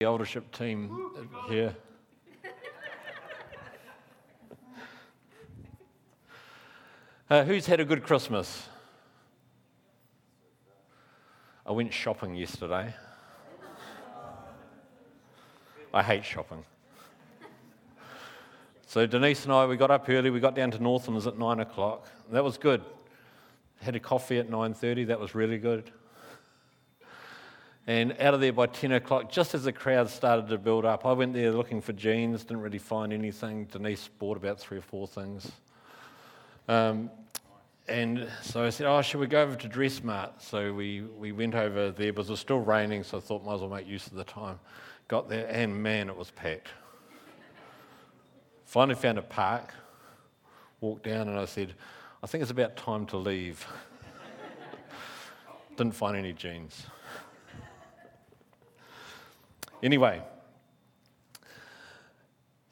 the eldership team here. Uh, who's had a good Christmas? I went shopping yesterday. I hate shopping. So Denise and I, we got up early. We got down to Northlands at nine o'clock. That was good. Had a coffee at nine thirty. That was really good. And out of there by 10 o'clock, just as the crowd started to build up, I went there looking for jeans, didn't really find anything. Denise bought about three or four things. Um, and so I said, Oh, should we go over to Dressmart? So we, we went over there, but it was still raining, so I thought might as well make use of the time. Got there, and man, it was packed. Finally found a park, walked down, and I said, I think it's about time to leave. Didn't find any jeans. Anyway,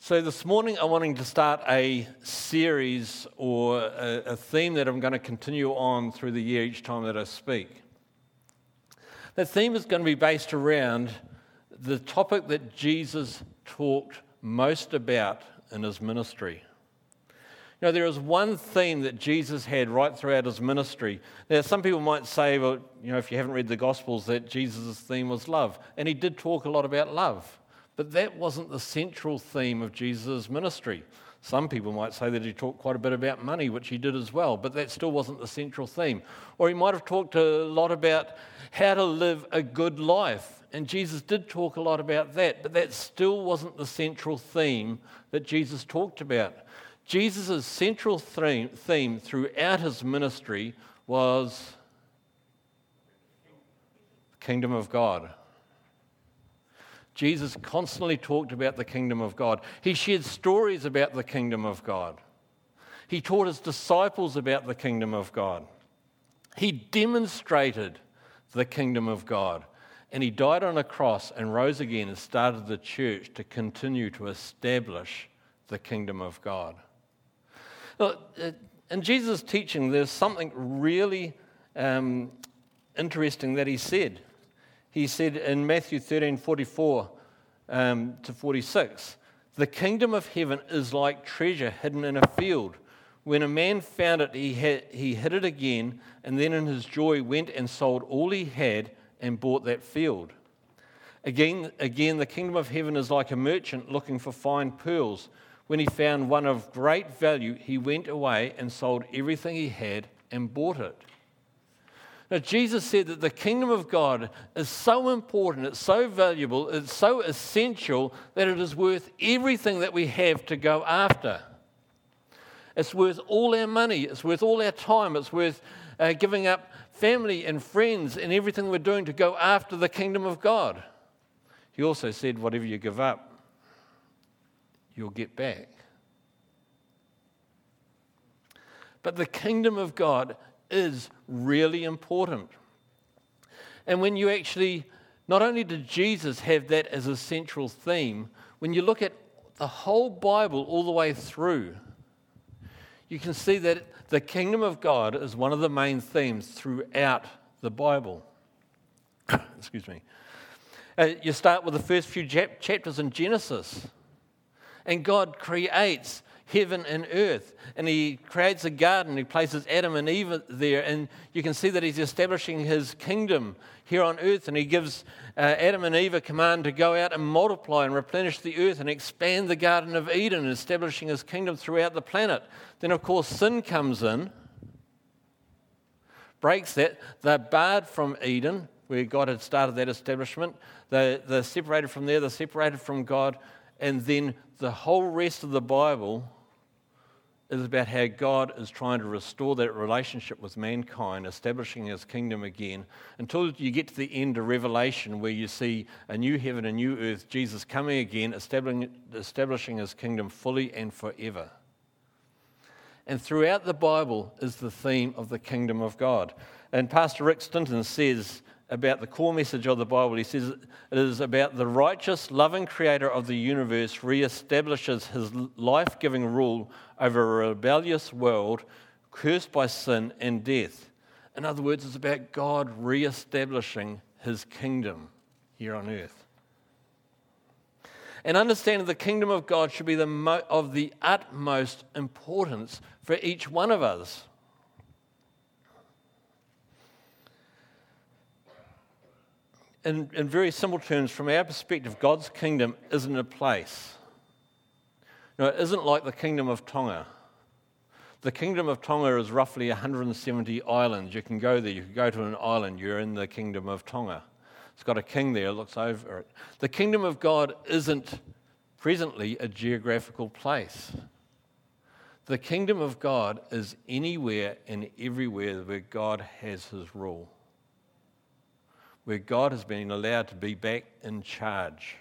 so this morning I'm wanting to start a series or a, a, theme that I'm going to continue on through the year each time that I speak. That theme is going to be based around the topic that Jesus talked most about in his ministry. You know, there is one theme that Jesus had right throughout his ministry. Now, some people might say, well, you know, if you haven't read the Gospels, that Jesus' theme was love. And he did talk a lot about love. But that wasn't the central theme of Jesus' ministry. Some people might say that he talked quite a bit about money, which he did as well, but that still wasn't the central theme. Or he might have talked a lot about how to live a good life. And Jesus did talk a lot about that, but that still wasn't the central theme that Jesus talked about. Jesus' central theme throughout his ministry was the kingdom of God. Jesus constantly talked about the kingdom of God. He shared stories about the kingdom of God. He taught his disciples about the kingdom of God. He demonstrated the kingdom of God. And he died on a cross and rose again and started the church to continue to establish the kingdom of God. Look, uh, in Jesus' teaching, there's something really um, interesting that he said. He said in Matthew 13 44 um, to 46, The kingdom of heaven is like treasure hidden in a field. When a man found it, he, had, he hid it again, and then in his joy went and sold all he had and bought that field. Again, again, the kingdom of heaven is like a merchant looking for fine pearls. When he found one of great value, he went away and sold everything he had and bought it. Now, Jesus said that the kingdom of God is so important, it's so valuable, it's so essential that it is worth everything that we have to go after. It's worth all our money, it's worth all our time, it's worth uh, giving up family and friends and everything we're doing to go after the kingdom of God. He also said, whatever you give up, you'll get back. But the kingdom of God is really important. And when you actually, not only did Jesus have that as a central theme, when you look at the whole Bible all the way through, you can see that the kingdom of God is one of the main themes throughout the Bible. Excuse me. Uh, you start with the first few chapters in Genesis and God creates heaven and earth. And he creates a garden. He places Adam and Eve there. And you can see that he's establishing his kingdom here on earth. And he gives uh, Adam and Eve a command to go out and multiply and replenish the earth and expand the Garden of Eden, establishing his kingdom throughout the planet. Then, of course, sin comes in, breaks that. They're barred from Eden, where God had started that establishment. They're, they're separated from there, they're separated from God. And then the whole rest of the Bible is about how God is trying to restore that relationship with mankind, establishing his kingdom again, until you get to the end of Revelation, where you see a new heaven, a new earth, Jesus coming again, establishing, establishing his kingdom fully and forever. And throughout the Bible is the theme of the kingdom of God. And Pastor Rick Stinton says about the core message of the Bible. He says it is about the righteous, loving creator of the universe re-establishes his life giving rule over a rebellious world cursed by sin and death. In other words, it's about God re establishing his kingdom here on earth. And understanding the kingdom of God should be the mo- of the utmost importance for each one of us. In, in very simple terms, from our perspective, God's kingdom isn't a place. No, it isn't like the kingdom of Tonga. The kingdom of Tonga is roughly 170 islands. You can go there, you can go to an island, you're in the kingdom of Tonga. It's got a king there, looks over it. The kingdom of God isn't presently a geographical place. The kingdom of God is anywhere and everywhere where God has his rule, where God has been allowed to be back in charge.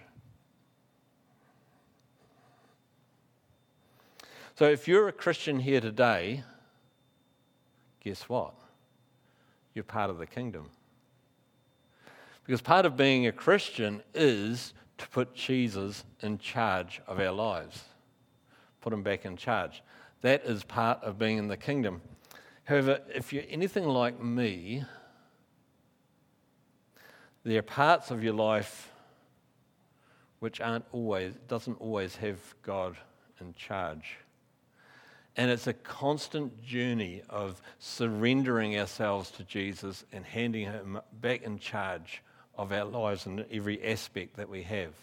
So if you're a Christian here today, guess what? You're part of the kingdom. Because part of being a Christian is to put Jesus in charge of our lives, put him back in charge. That is part of being in the kingdom. However, if you're anything like me, there are parts of your life which aren't always doesn't always have God in charge. And it's a constant journey of surrendering ourselves to Jesus and handing him back in charge of our lives and every aspect that we have.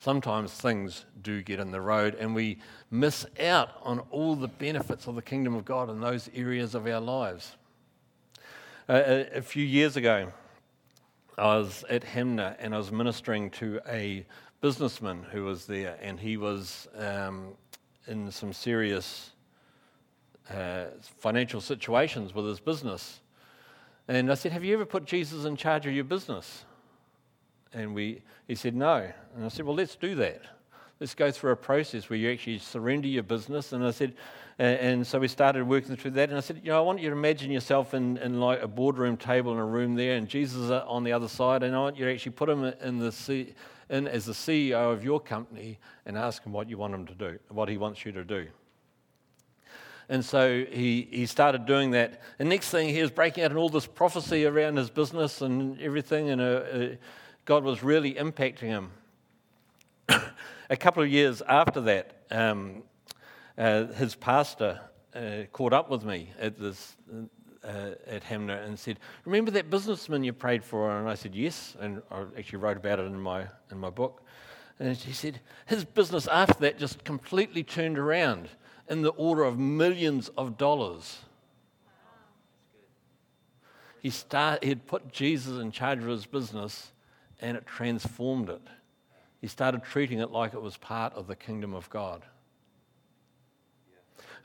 Sometimes things do get in the road and we miss out on all the benefits of the kingdom of God in those areas of our lives. Uh, a, a few years ago, I was at Hanmer and I was ministering to a businessman who was there, and he was um, in some serious uh, financial situations with his business. And I said, Have you ever put Jesus in charge of your business? And we, he said, No. And I said, Well, let's do that. Let's go through a process where you actually surrender your business. And I said, and, so we started working through that. And I said, You know, I want you to imagine yourself in, in like a boardroom table in a room there, and Jesus is on the other side. And I want you to actually put him in the C, in as the CEO of your company and ask him what you want him to do, what he wants you to do. And so he, he started doing that. And next thing, he was breaking out in all this prophecy around his business and everything. And uh, uh, God was really impacting him. a couple of years after that, um, uh, his pastor uh, caught up with me at this. Uh, at Hanmer and said, "Remember that businessman you prayed for?" And I said, "Yes," and I actually wrote about it in my in my book. And he said his business after that just completely turned around in the order of millions of dollars. He, start, he had put Jesus in charge of his business and it transformed it. He started treating it like it was part of the kingdom of God.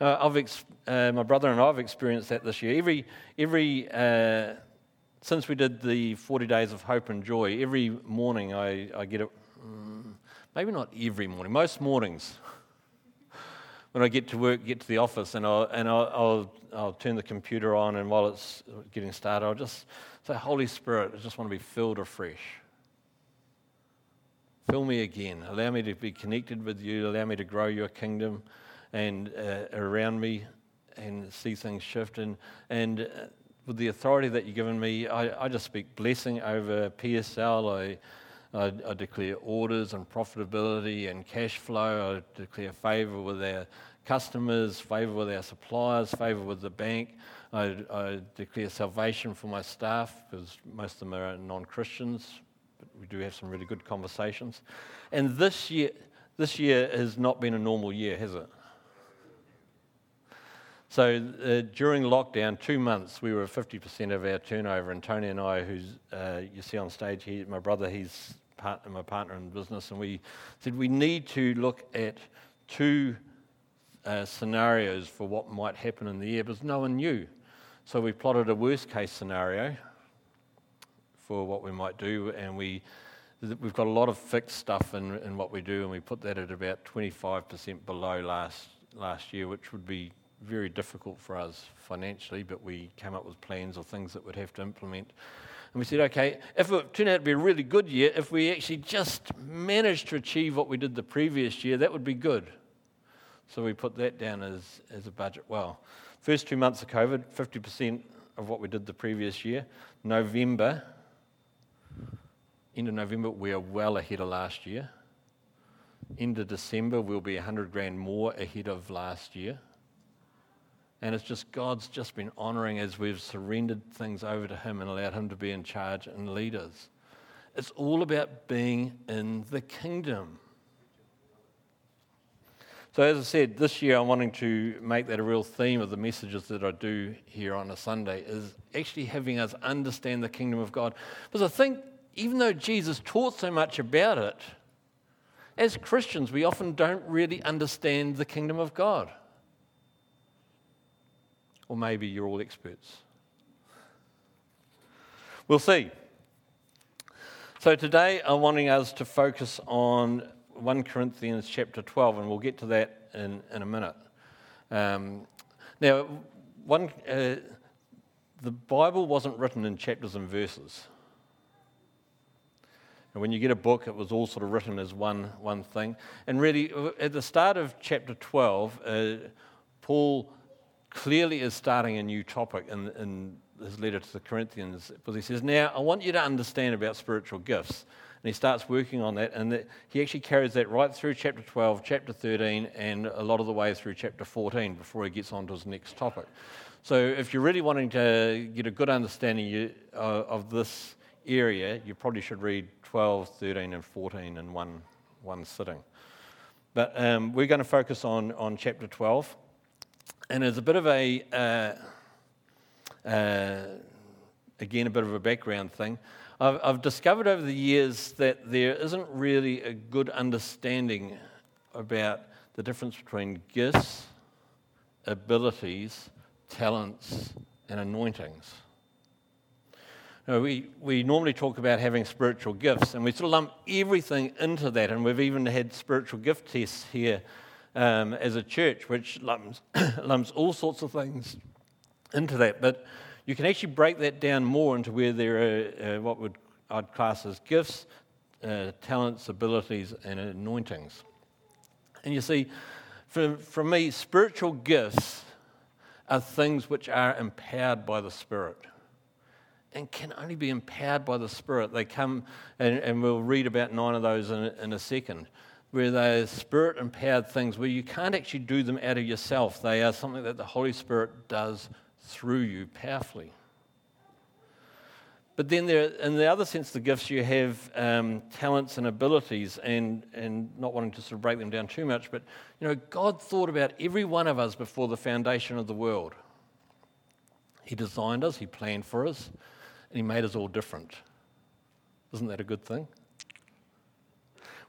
Uh, I've ex- uh, my brother and I have experienced that this year. Every, every uh, since we did the 40 days of hope and joy, every morning I, I get it, mm, maybe not every morning, most mornings when I get to work, get to the office, and I'll, and I'll, I'll, I'll, turn the computer on, and while it's getting started, I'll just say, Holy Spirit, I just want to be filled afresh. Fill me again. Allow me to be connected with you. Allow me to grow your kingdom and uh, around me and see things shift. And, and uh, with the authority that you've given me, I, I just speak blessing over PSL. I, I, I, declare orders and profitability and cash flow. I declare favour with our customers, favour with our suppliers, favour with the bank. I, I, declare salvation for my staff because most of them are non Christians, but we do have some really good conversations. And this year, this year has not been a normal year, has it? So uh, during lockdown, two months, we were 50% of our turnover. And Tony and I, who's uh, you see on stage here, my brother, he's part, my partner in business, and we said we need to look at two uh, scenarios for what might happen in the year, because no one knew. So we plotted a worst case scenario for what we might do, and we we've got a lot of fixed stuff in, in what we do, and we put that at about 25% below last last year, which would be very difficult for us financially, but we came up with plans of things that we'd have to implement. And we said, okay, if it turned out to be a really good year, if we actually just managed to achieve what we did the previous year, that would be good. So we put that down as, as a budget. Well, first two months of COVID, 50% of what we did the previous year. November, end of November, we are well ahead of last year. End of December, we'll be 100 grand more ahead of last year. And it's just God's just been honoring as we've surrendered things over to Him and allowed Him to be in charge and lead us. It's all about being in the kingdom. So, as I said, this year I'm wanting to make that a real theme of the messages that I do here on a Sunday is actually having us understand the kingdom of God. Because I think even though Jesus taught so much about it, as Christians, we often don't really understand the kingdom of God. Or maybe you're all experts. We'll see. So today I'm wanting us to focus on 1 Corinthians chapter 12, and we'll get to that in, in a minute. Um, now, one, uh, the Bible wasn't written in chapters and verses. And when you get a book, it was all sort of written as one, one thing. And really, at the start of chapter 12, uh, Paul clearly is starting a new topic in, in his letter to the Corinthians. Because he says, Now, I want you to understand about spiritual gifts. And he starts working on that, and he actually carries that right through chapter 12, chapter 13, and a lot of the way through chapter 14 before he gets on to his next topic. So, if you're really wanting to get a good understanding uh, of this area, you probably should read 12, 13, and 14 in one, one sitting. But um, we're going to focus on, on chapter 12. And as a bit of a, uh, uh, again, a bit of a background thing, I've, I've discovered over the years that there isn't really a good understanding about the difference between gifts, abilities, talents, and anointings. We, we normally talk about having spiritual gifts, and we sort of lump everything into that, and we've even had spiritual gift tests here um, as a church, which lumps, lumps all sorts of things into that. But you can actually break that down more into where there are uh, what would I'd class as gifts, uh, talents, abilities, and anointings. And you see, for, for me, spiritual gifts are things which are empowered by the Spirit and can only be empowered by the Spirit. They come, and, and we'll read about nine of those in, in a second, where they're spirit empowered things where you can't actually do them out of yourself. They are something that the Holy Spirit does through you powerfully. But then, there, in the other sense, the gifts you have um, talents and abilities, and, and not wanting to sort of break them down too much, but you know, God thought about every one of us before the foundation of the world. He designed us, He planned for us, and He made us all different. Isn't that a good thing?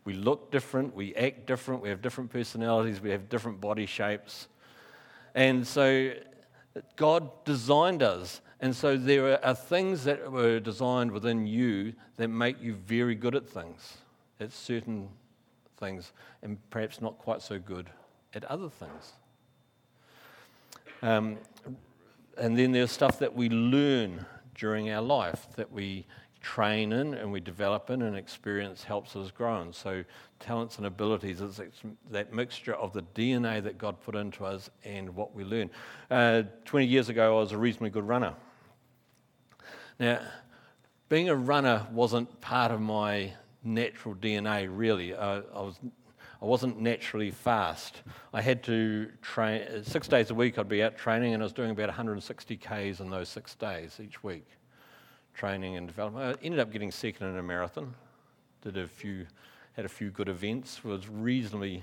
We look different, we act different, we have different personalities, we have different body shapes. And so God designed us. And so there are things that were designed within you that make you very good at things, at certain things, and perhaps not quite so good at other things. Um, and then there's stuff that we learn during our life that we train in and we develop in, and experience helps us grow. And so, talents and abilities is that mixture of the DNA that God put into us and what we learn. Uh, 20 years ago, I was a reasonably good runner. Now, being a runner wasn't part of my natural DNA, really. I, I was I wasn't naturally fast. I had to train six days a week. I'd be out training, and I was doing about 160 k's in those six days each week training and development. I ended up getting second in a marathon. Did a few, had a few good events. Was reasonably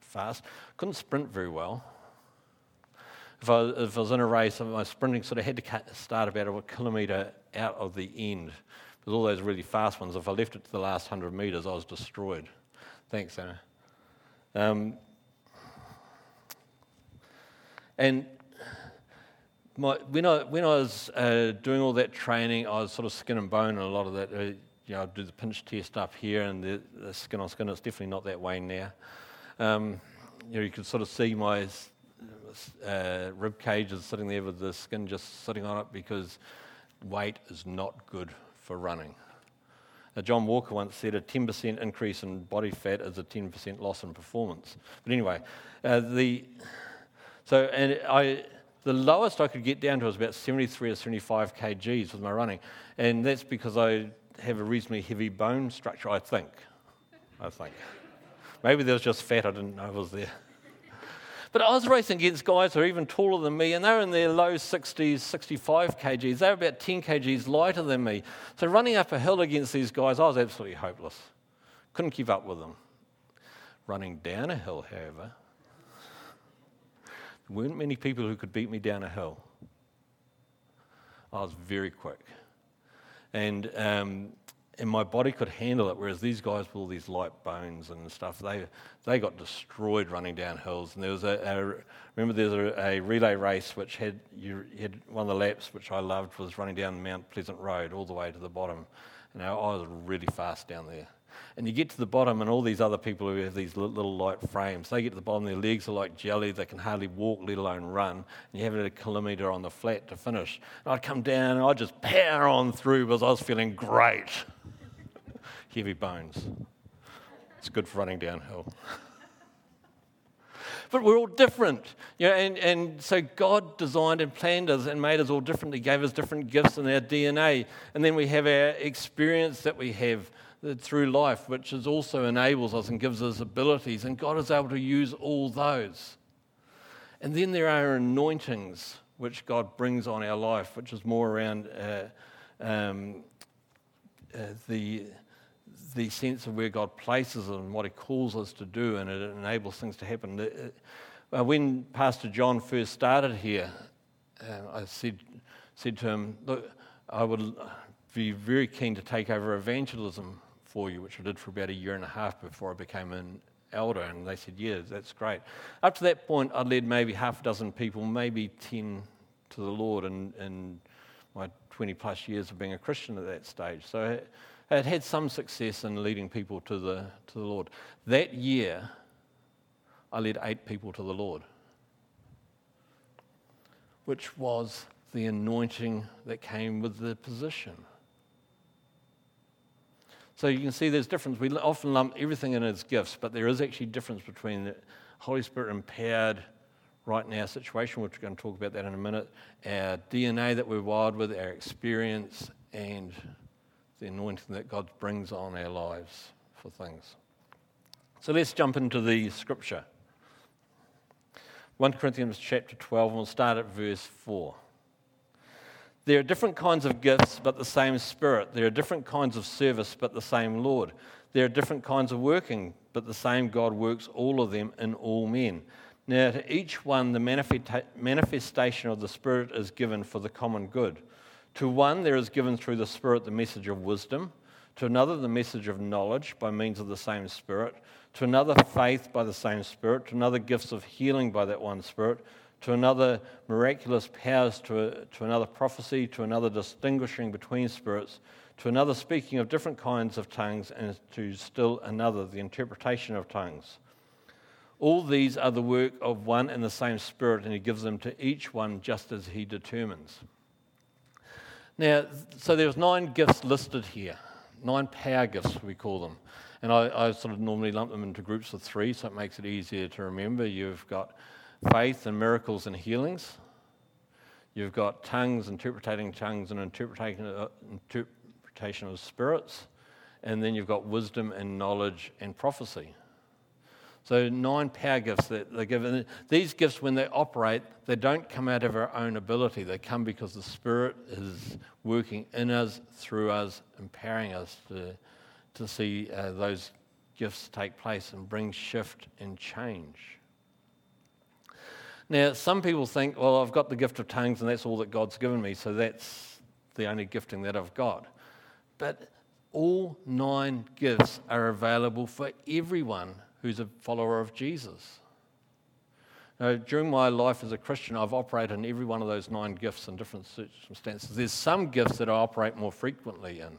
fast. Couldn't sprint very well. If I, if I was in a race, my sprinting sort of had to start about a kilometre out of the end. With all those really fast ones, if I left it to the last 100 metres, I was destroyed. Thanks, Anna. Um, and my, when, I, when I was uh, doing all that training, I was sort of skin and bone, and a lot of that, uh, you know, I'd do the pinch test up here, and the, the, skin on skin, it's definitely not that way now. Um, you know, you could sort of see my uh, rib cage is sitting there with the skin just sitting on it because weight is not good for running. Uh, John Walker once said a 10% increase in body fat is a 10% loss in performance. But anyway, uh, the so and I the lowest I could get down to was about 73 or 75 kgs with my running. And that's because I have a reasonably heavy bone structure, I think. I think. Maybe there was just fat I didn't know was there. But I was racing against guys who are even taller than me, and they were in their low 60s, 65 kgs. They were about 10 kgs lighter than me. So running up a hill against these guys, I was absolutely hopeless. Couldn't keep up with them. Running down a hill, however, there weren't many people who could beat me down a hill. I was very quick. And um, and my body could handle it. Whereas these guys with all these light bones and stuff, they they got destroyed running down hills. And there was a, a remember there was a, a, relay race which had you had one of the laps which I loved was running down Mount Pleasant Road all the way to the bottom. And I was really fast down there. And you get to the bottom, and all these other people who have these little light frames, they get to the bottom, their legs are like jelly, they can hardly walk, let alone run. And you have a kilometre on the flat to finish. And I'd come down and I'd just power on through because I was feeling great. Heavy bones. It's good for running downhill. but we're all different. You know, and, and so God designed and planned us and made us all different. He gave us different gifts in our DNA. And then we have our experience that we have through life, which is also enables us and gives us abilities, and God is able to use all those. And then there are anointings which God brings on our life, which is more around uh, um, uh, the, the sense of where God places us and what He calls us to do, and it enables things to happen. Uh, uh when Pastor John first started here, uh, I said, said to him, Look, I would be very keen to take over evangelism for you, which I did for about a year and a half before I became an elder. And they said, Yeah, that's great. Up to that point, I'd led maybe half a dozen people, maybe 10 to the Lord in, in my 20 plus years of being a Christian at that stage. So I had had some success in leading people to the, to the Lord. That year, I led eight people to the Lord, which was the anointing that came with the position. So you can see there's difference. We often lump everything in as gifts, but there is actually difference between the Holy Spirit empowered right now situation, which we're going to talk about that in a minute, our DNA that we're wired with, our experience, and the anointing that God brings on our lives for things. So let's jump into the scripture. 1 Corinthians chapter 12, and we'll start at verse 4. There are different kinds of gifts, but the same Spirit. There are different kinds of service, but the same Lord. There are different kinds of working, but the same God works all of them in all men. Now, to each one, the manifestation of the Spirit is given for the common good. To one, there is given through the Spirit the message of wisdom. To another, the message of knowledge by means of the same Spirit. To another, faith by the same Spirit. To another, gifts of healing by that one Spirit to another miraculous powers, to, to another prophecy, to another distinguishing between spirits, to another speaking of different kinds of tongues, and to still another the interpretation of tongues. All these are the work of one and the same Spirit, and He gives them to each one just as He determines. Now, so there's nine gifts listed here, nine power gifts, we call them. And I, I sort of normally lump them into groups of three, so it makes it easier to remember. You've got faith and miracles and healings. You've got tongues, interpreting tongues, and interpretation, uh, interpretation of spirits. And then you've got wisdom and knowledge and prophecy. So, nine power gifts that they give. And these gifts, when they operate, they don't come out of our own ability. They come because the Spirit is working in us, through us, empowering us to, to see uh, those gifts take place and bring shift and change. Now, some people think, well, I've got the gift of tongues and that's all that God's given me, so that's the only gifting that I've got. But all nine gifts are available for everyone who's a follower of Jesus. Now, during my life as a Christian, I've operated in every one of those nine gifts in different circumstances. There's some gifts that I operate more frequently in.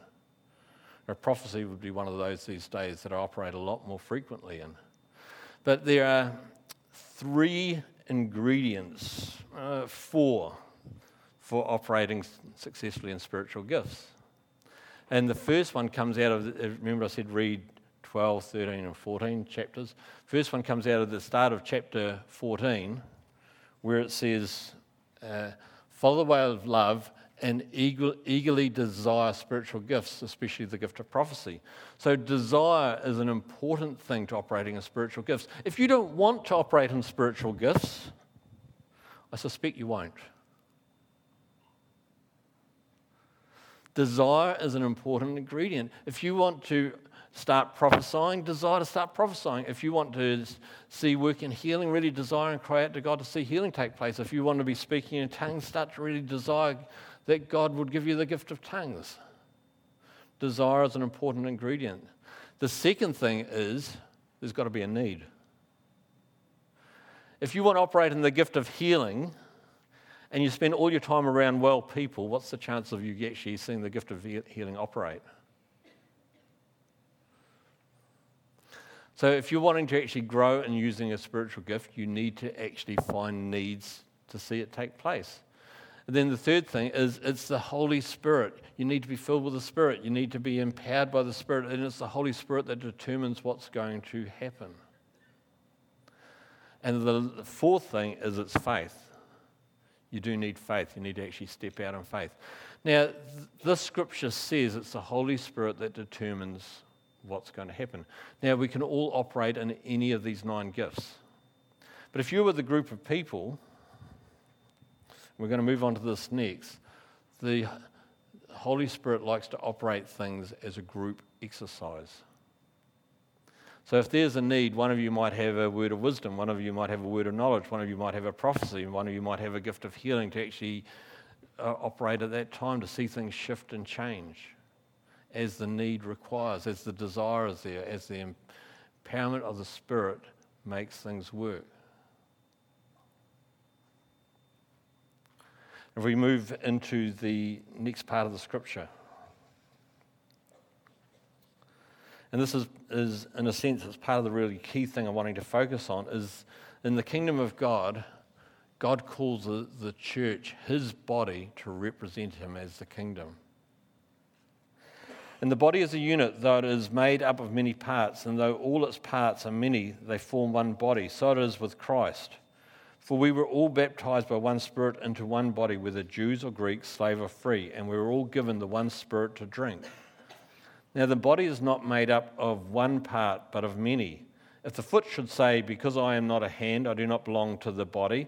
Prophecy would be one of those these days that I operate a lot more frequently in. But there are three ingredients, uh, four, for operating successfully in spiritual gifts. And the first one comes out of, remember I said read 12, 13, and 14 chapters. First one comes out of the start of chapter 14, where it says, uh, Follow the way of love and eagerly desire spiritual gifts, especially the gift of prophecy. So, desire is an important thing to operating in spiritual gifts. If you don't want to operate in spiritual gifts, I suspect you won't. Desire is an important ingredient. If you want to start prophesying, desire to start prophesying. If you want to see work in healing, really desire and cry out to God to see healing take place. If you want to be speaking in tongues, start to really desire that God would give you the gift of tongues. Desire is an important ingredient. The second thing is there's got to be a need. If you want to operate in the gift of healing and you spend all your time around well people, what's the chance of you actually seeing the gift of healing operate? So, if you're wanting to actually grow in using a spiritual gift, you need to actually find needs to see it take place. And then the third thing is it's the Holy Spirit. You need to be filled with the Spirit. You need to be empowered by the Spirit. And it's the Holy Spirit that determines what's going to happen. And the fourth thing is it's faith. You do need faith. You need to actually step out in faith. Now, this scripture says it's the Holy Spirit that determines what's going to happen. Now, we can all operate in any of these nine gifts. But if you're with a group of people, we're going to move on to this next. The Holy Spirit likes to operate things as a group exercise. So if there's a need, one of you might have a word of wisdom, one of you might have a word of knowledge, one of you might have a prophecy, and one of you might have a gift of healing to actually uh, operate at that time to see things shift and change as the need requires, as the desire is there, as the empowerment of the Spirit makes things work. If we move into the next part of the scripture, and this is, is in a sense, it's part of the really key thing I'm wanting to focus on, is in the kingdom of God, God calls the, the church his body to represent him as the kingdom. And the body is a unit, though it is made up of many parts, and though all its parts are many, they form one body. So it is with Christ. For we were all baptized by one Spirit into one body, whether Jews or Greeks, slave or free, and we were all given the one Spirit to drink. Now, the body is not made up of one part, but of many. If the foot should say, Because I am not a hand, I do not belong to the body,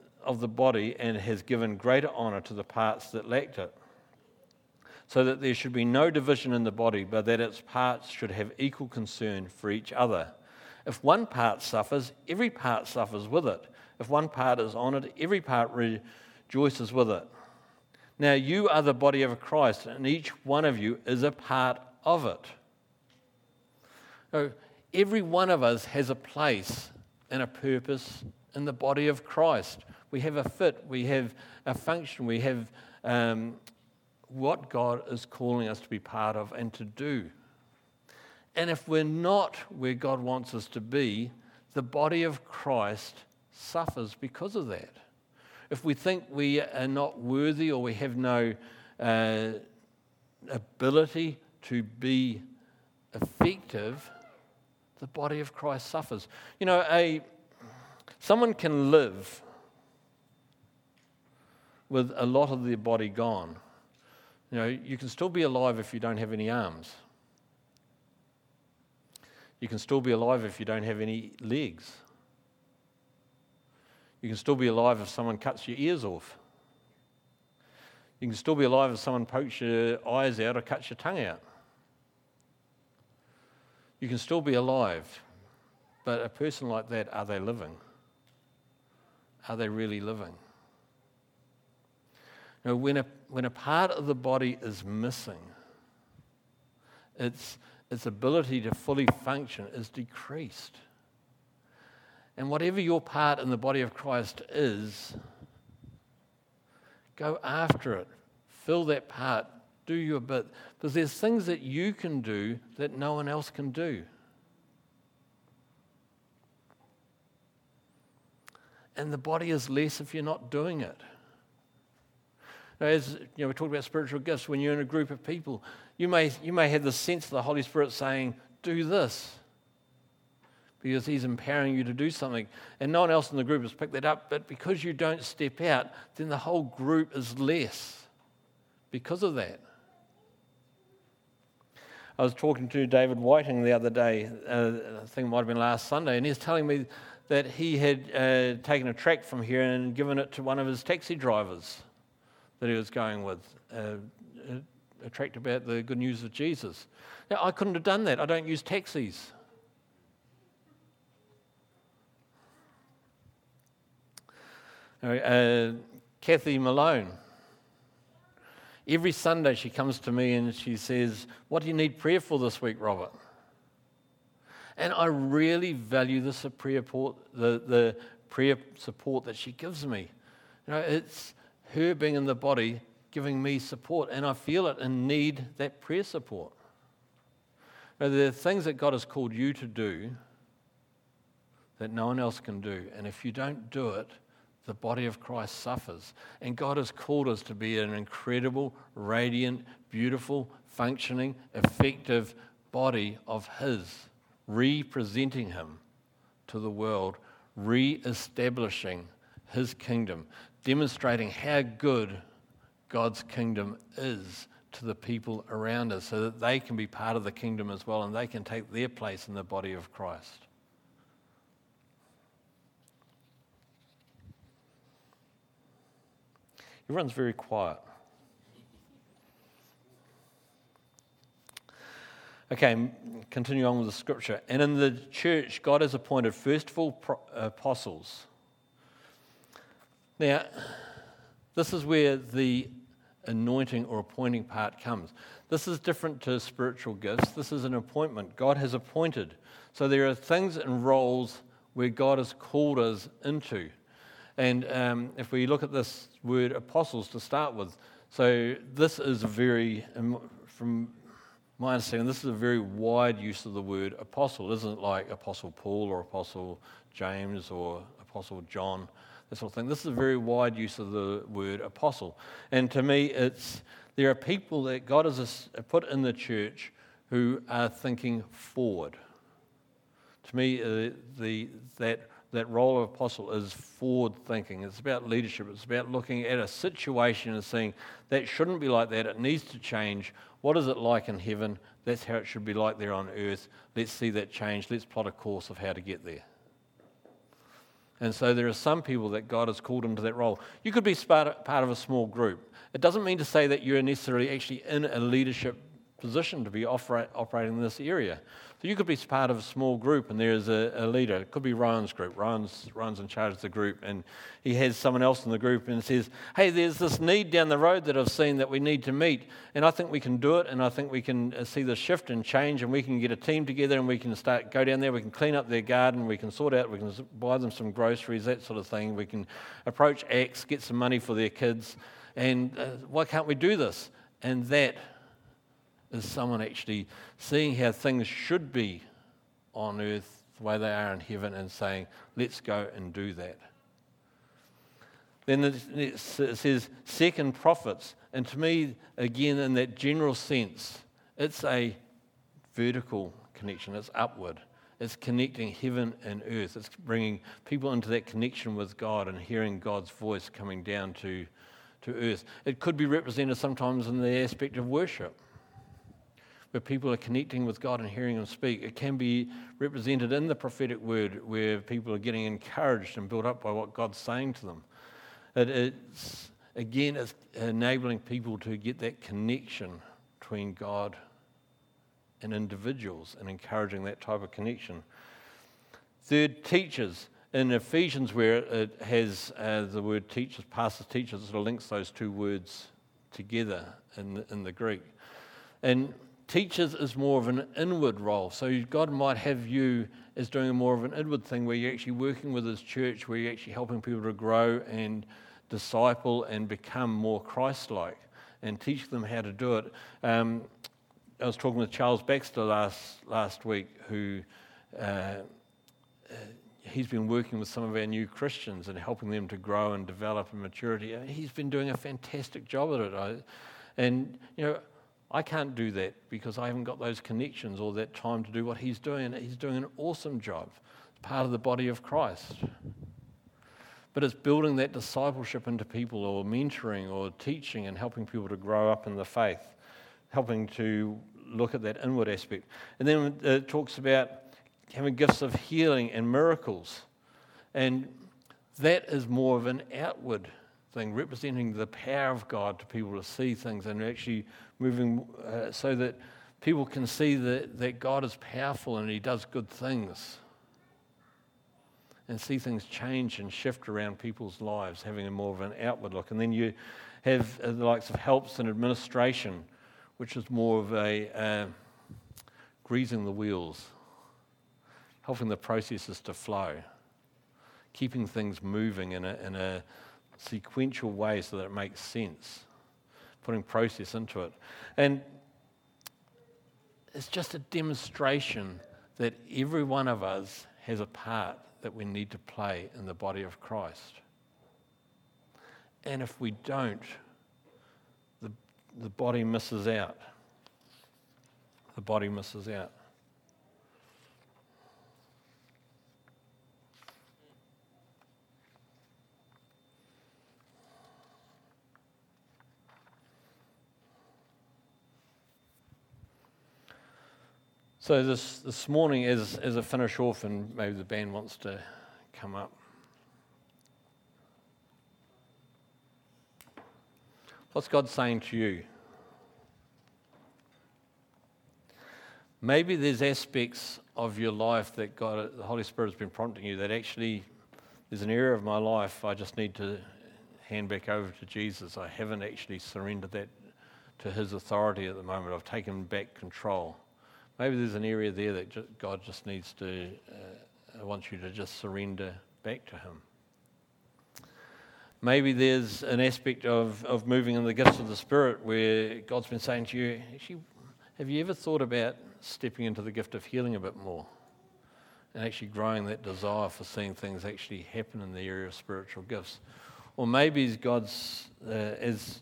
of the body and has given greater honour to the parts that lacked it. So that there should be no division in the body, but that its parts should have equal concern for each other. If one part suffers, every part suffers with it. If one part is honored, every part rejoices with it. Now you are the body of Christ, and each one of you is a part of it. Every one of us has a place and a purpose in the body of Christ. We have a fit, we have a function, we have um, what God is calling us to be part of and to do. And if we're not where God wants us to be, the body of Christ suffers because of that. If we think we are not worthy or we have no uh, ability to be effective, the body of Christ suffers. You know, a, someone can live with a lot of their body gone. You know, you can still be alive if you don't have any arms. You can still be alive if you don't have any legs. You can still be alive if someone cuts your ears off. You can still be alive if someone pokes your eyes out or cuts your tongue out. You can still be alive, but a person like that, are they living? Are they really living? Now, when a, when a part of the body is missing, its, its ability to fully function is decreased. And whatever your part in the body of Christ is, go after it. Fill that part. Do your bit. Because there's things that you can do that no one else can do. And the body is less if you're not doing it. As you know, we talk about spiritual gifts. When you're in a group of people, you may, you may have the sense of the Holy Spirit saying, Do this because He's empowering you to do something. And no one else in the group has picked that up. But because you don't step out, then the whole group is less because of that. I was talking to David Whiting the other day, uh, I think it might have been last Sunday, and he's telling me that he had uh, taken a tract from here and given it to one of his taxi drivers that he was going with, uh, a tract about the good news of Jesus. Now, I couldn't have done that. I don't use taxis. Uh, Kathy Malone. Every Sunday she comes to me and she says, What do you need prayer for this week, Robert? And I really value the prayer, the, the prayer support that she gives me. You know, it's her being in the body giving me support, and I feel it and need that prayer support. Now, there are things that God has called you to do that no one else can do, and if you don't do it, the body of Christ suffers. And God has called us to be an incredible, radiant, beautiful, functioning, effective body of His, representing Him to the world, re establishing His kingdom, demonstrating how good God's kingdom is to the people around us so that they can be part of the kingdom as well and they can take their place in the body of Christ. Everyone's very quiet. Okay, continue on with the scripture. And in the church, God has appointed first of all uh, apostles. Now, this is where the anointing or appointing part comes. This is different to spiritual gifts. This is an appointment. God has appointed. So there are things and roles where God has called us into. And um, if we look at this word apostles to start with, so this is a very, from my understanding, this is a very wide use of the word apostle. It isn't like Apostle Paul or Apostle James or Apostle John, that sort of thing. This is a very wide use of the word apostle. And to me, it's there are people that God has put in the church who are thinking forward. To me, uh, the, that that role of apostle is forward thinking. It's about leadership. It's about looking at a situation and saying, that shouldn't be like that. It needs to change. What is it like in heaven? That's how it should be like there on earth. Let's see that change. Let's plot a course of how to get there. And so there are some people that God has called into that role. You could be part of a small group. It doesn't mean to say that you're necessarily actually in a leadership position to be operating in this area. So you could be part of a small group and there's a, a, leader. It could be Ryan's group. Ryan's, Ryan's in charge of the group and he has someone else in the group and says, hey, there's this need down the road that I've seen that we need to meet. And I think we can do it and I think we can uh, see the shift and change and we can get a team together and we can start, go down there, we can clean up their garden, we can sort out, we can buy them some groceries, that sort of thing. We can approach Acts, get some money for their kids. And uh, why can't we do this? And that is someone actually seeing how things should be on earth the way they are in heaven and saying, let's go and do that. Then it says, second prophets. And to me, again, in that general sense, it's a vertical connection, it's upward. It's connecting heaven and earth. It's bringing people into that connection with God and hearing God's voice coming down to, to earth. It could be represented sometimes in the aspect of worship where people are connecting with God and hearing Him speak. It can be represented in the prophetic word where people are getting encouraged and built up by what God's saying to them. It, it's, again, it's enabling people to get that connection between God and individuals and encouraging that type of connection. Third, teachers. In Ephesians, where it has uh, the word teachers, pastors, teachers, it sort of links those two words together in the, in the Greek. And teachers is more of an inward role. So God might have you as doing more of an inward thing where you're actually working with His church, where you're actually helping people to grow and disciple and become more Christ like and teach them how to do it. Um, I was talking with Charles Baxter last, last week, who uh, he's been working with some of our new Christians and helping them to grow and develop in maturity. Uh, he's been doing a fantastic job at it. I, and, you know, I can't do that because I haven't got those connections or that time to do what he's doing. He's doing an awesome job. It's part of the body of Christ. But it's building that discipleship into people or mentoring or teaching and helping people to grow up in the faith, helping to look at that inward aspect. And then uh, it talks about having gifts of healing and miracles. And that is more of an outward thing, representing the power of God to people to see things and actually moving uh, so that people can see that, that God is powerful and He does good things. And see things change and shift around people's lives, having a more of an outward look. And then you have uh, the likes of helps and administration, which is more of a uh, greasing the wheels helping the processes to flow, keeping things moving in a, in a sequential way so that it makes sense, putting process into it. And it's just a demonstration that every one of us has a part that we need to play in the body of Christ. And if we don't, the, the body misses out. The body misses out. So this, this morning, as, as I finish off, and maybe the band wants to come up. What's God saying to you? Maybe there's aspects of your life that God, the Holy Spirit has been prompting you that actually there's an area of my life I just need to hand back over to Jesus. I haven't actually surrendered that to His authority at the moment. I've taken back control. Maybe there's an area there that God just needs to, uh, wants you to just surrender back to Him. Maybe there's an aspect of, of moving in the gifts of the Spirit where God's been saying to you, actually, have you ever thought about stepping into the gift of healing a bit more? And actually growing that desire for seeing things actually happen in the area of spiritual gifts. Or maybe God's, uh, as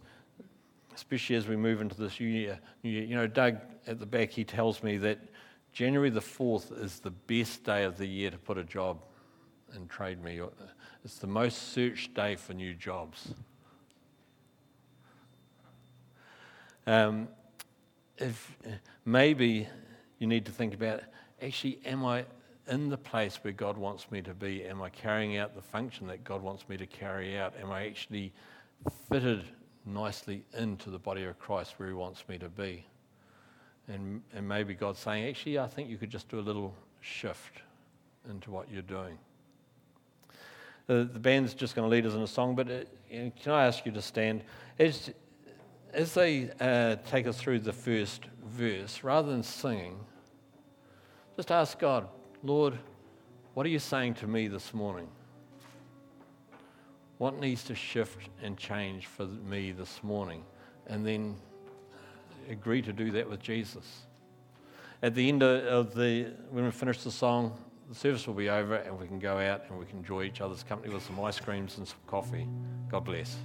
especially as we move into this new year. You know, Doug at the back, he tells me that January the 4th is the best day of the year to put a job in Trade Me. It's the most searched day for new jobs. Um, if maybe you need to think about actually, am I in the place where God wants me to be? Am I carrying out the function that God wants me to carry out? Am I actually fitted nicely into the body of Christ where He wants me to be. And, and maybe God's saying, actually, I think you could just do a little shift into what you're doing. The, the band's just going to lead us in a song, but it, uh, can I ask you to stand? As, as they uh, take us through the first verse, rather than singing, just ask God, Lord, what are you saying to me this morning? What needs to shift and change for me this morning? And then agree to do that with Jesus. At the end of the, when we finish the song, the service will be over and we can go out and we can enjoy each other's company with some ice creams and some coffee. God bless.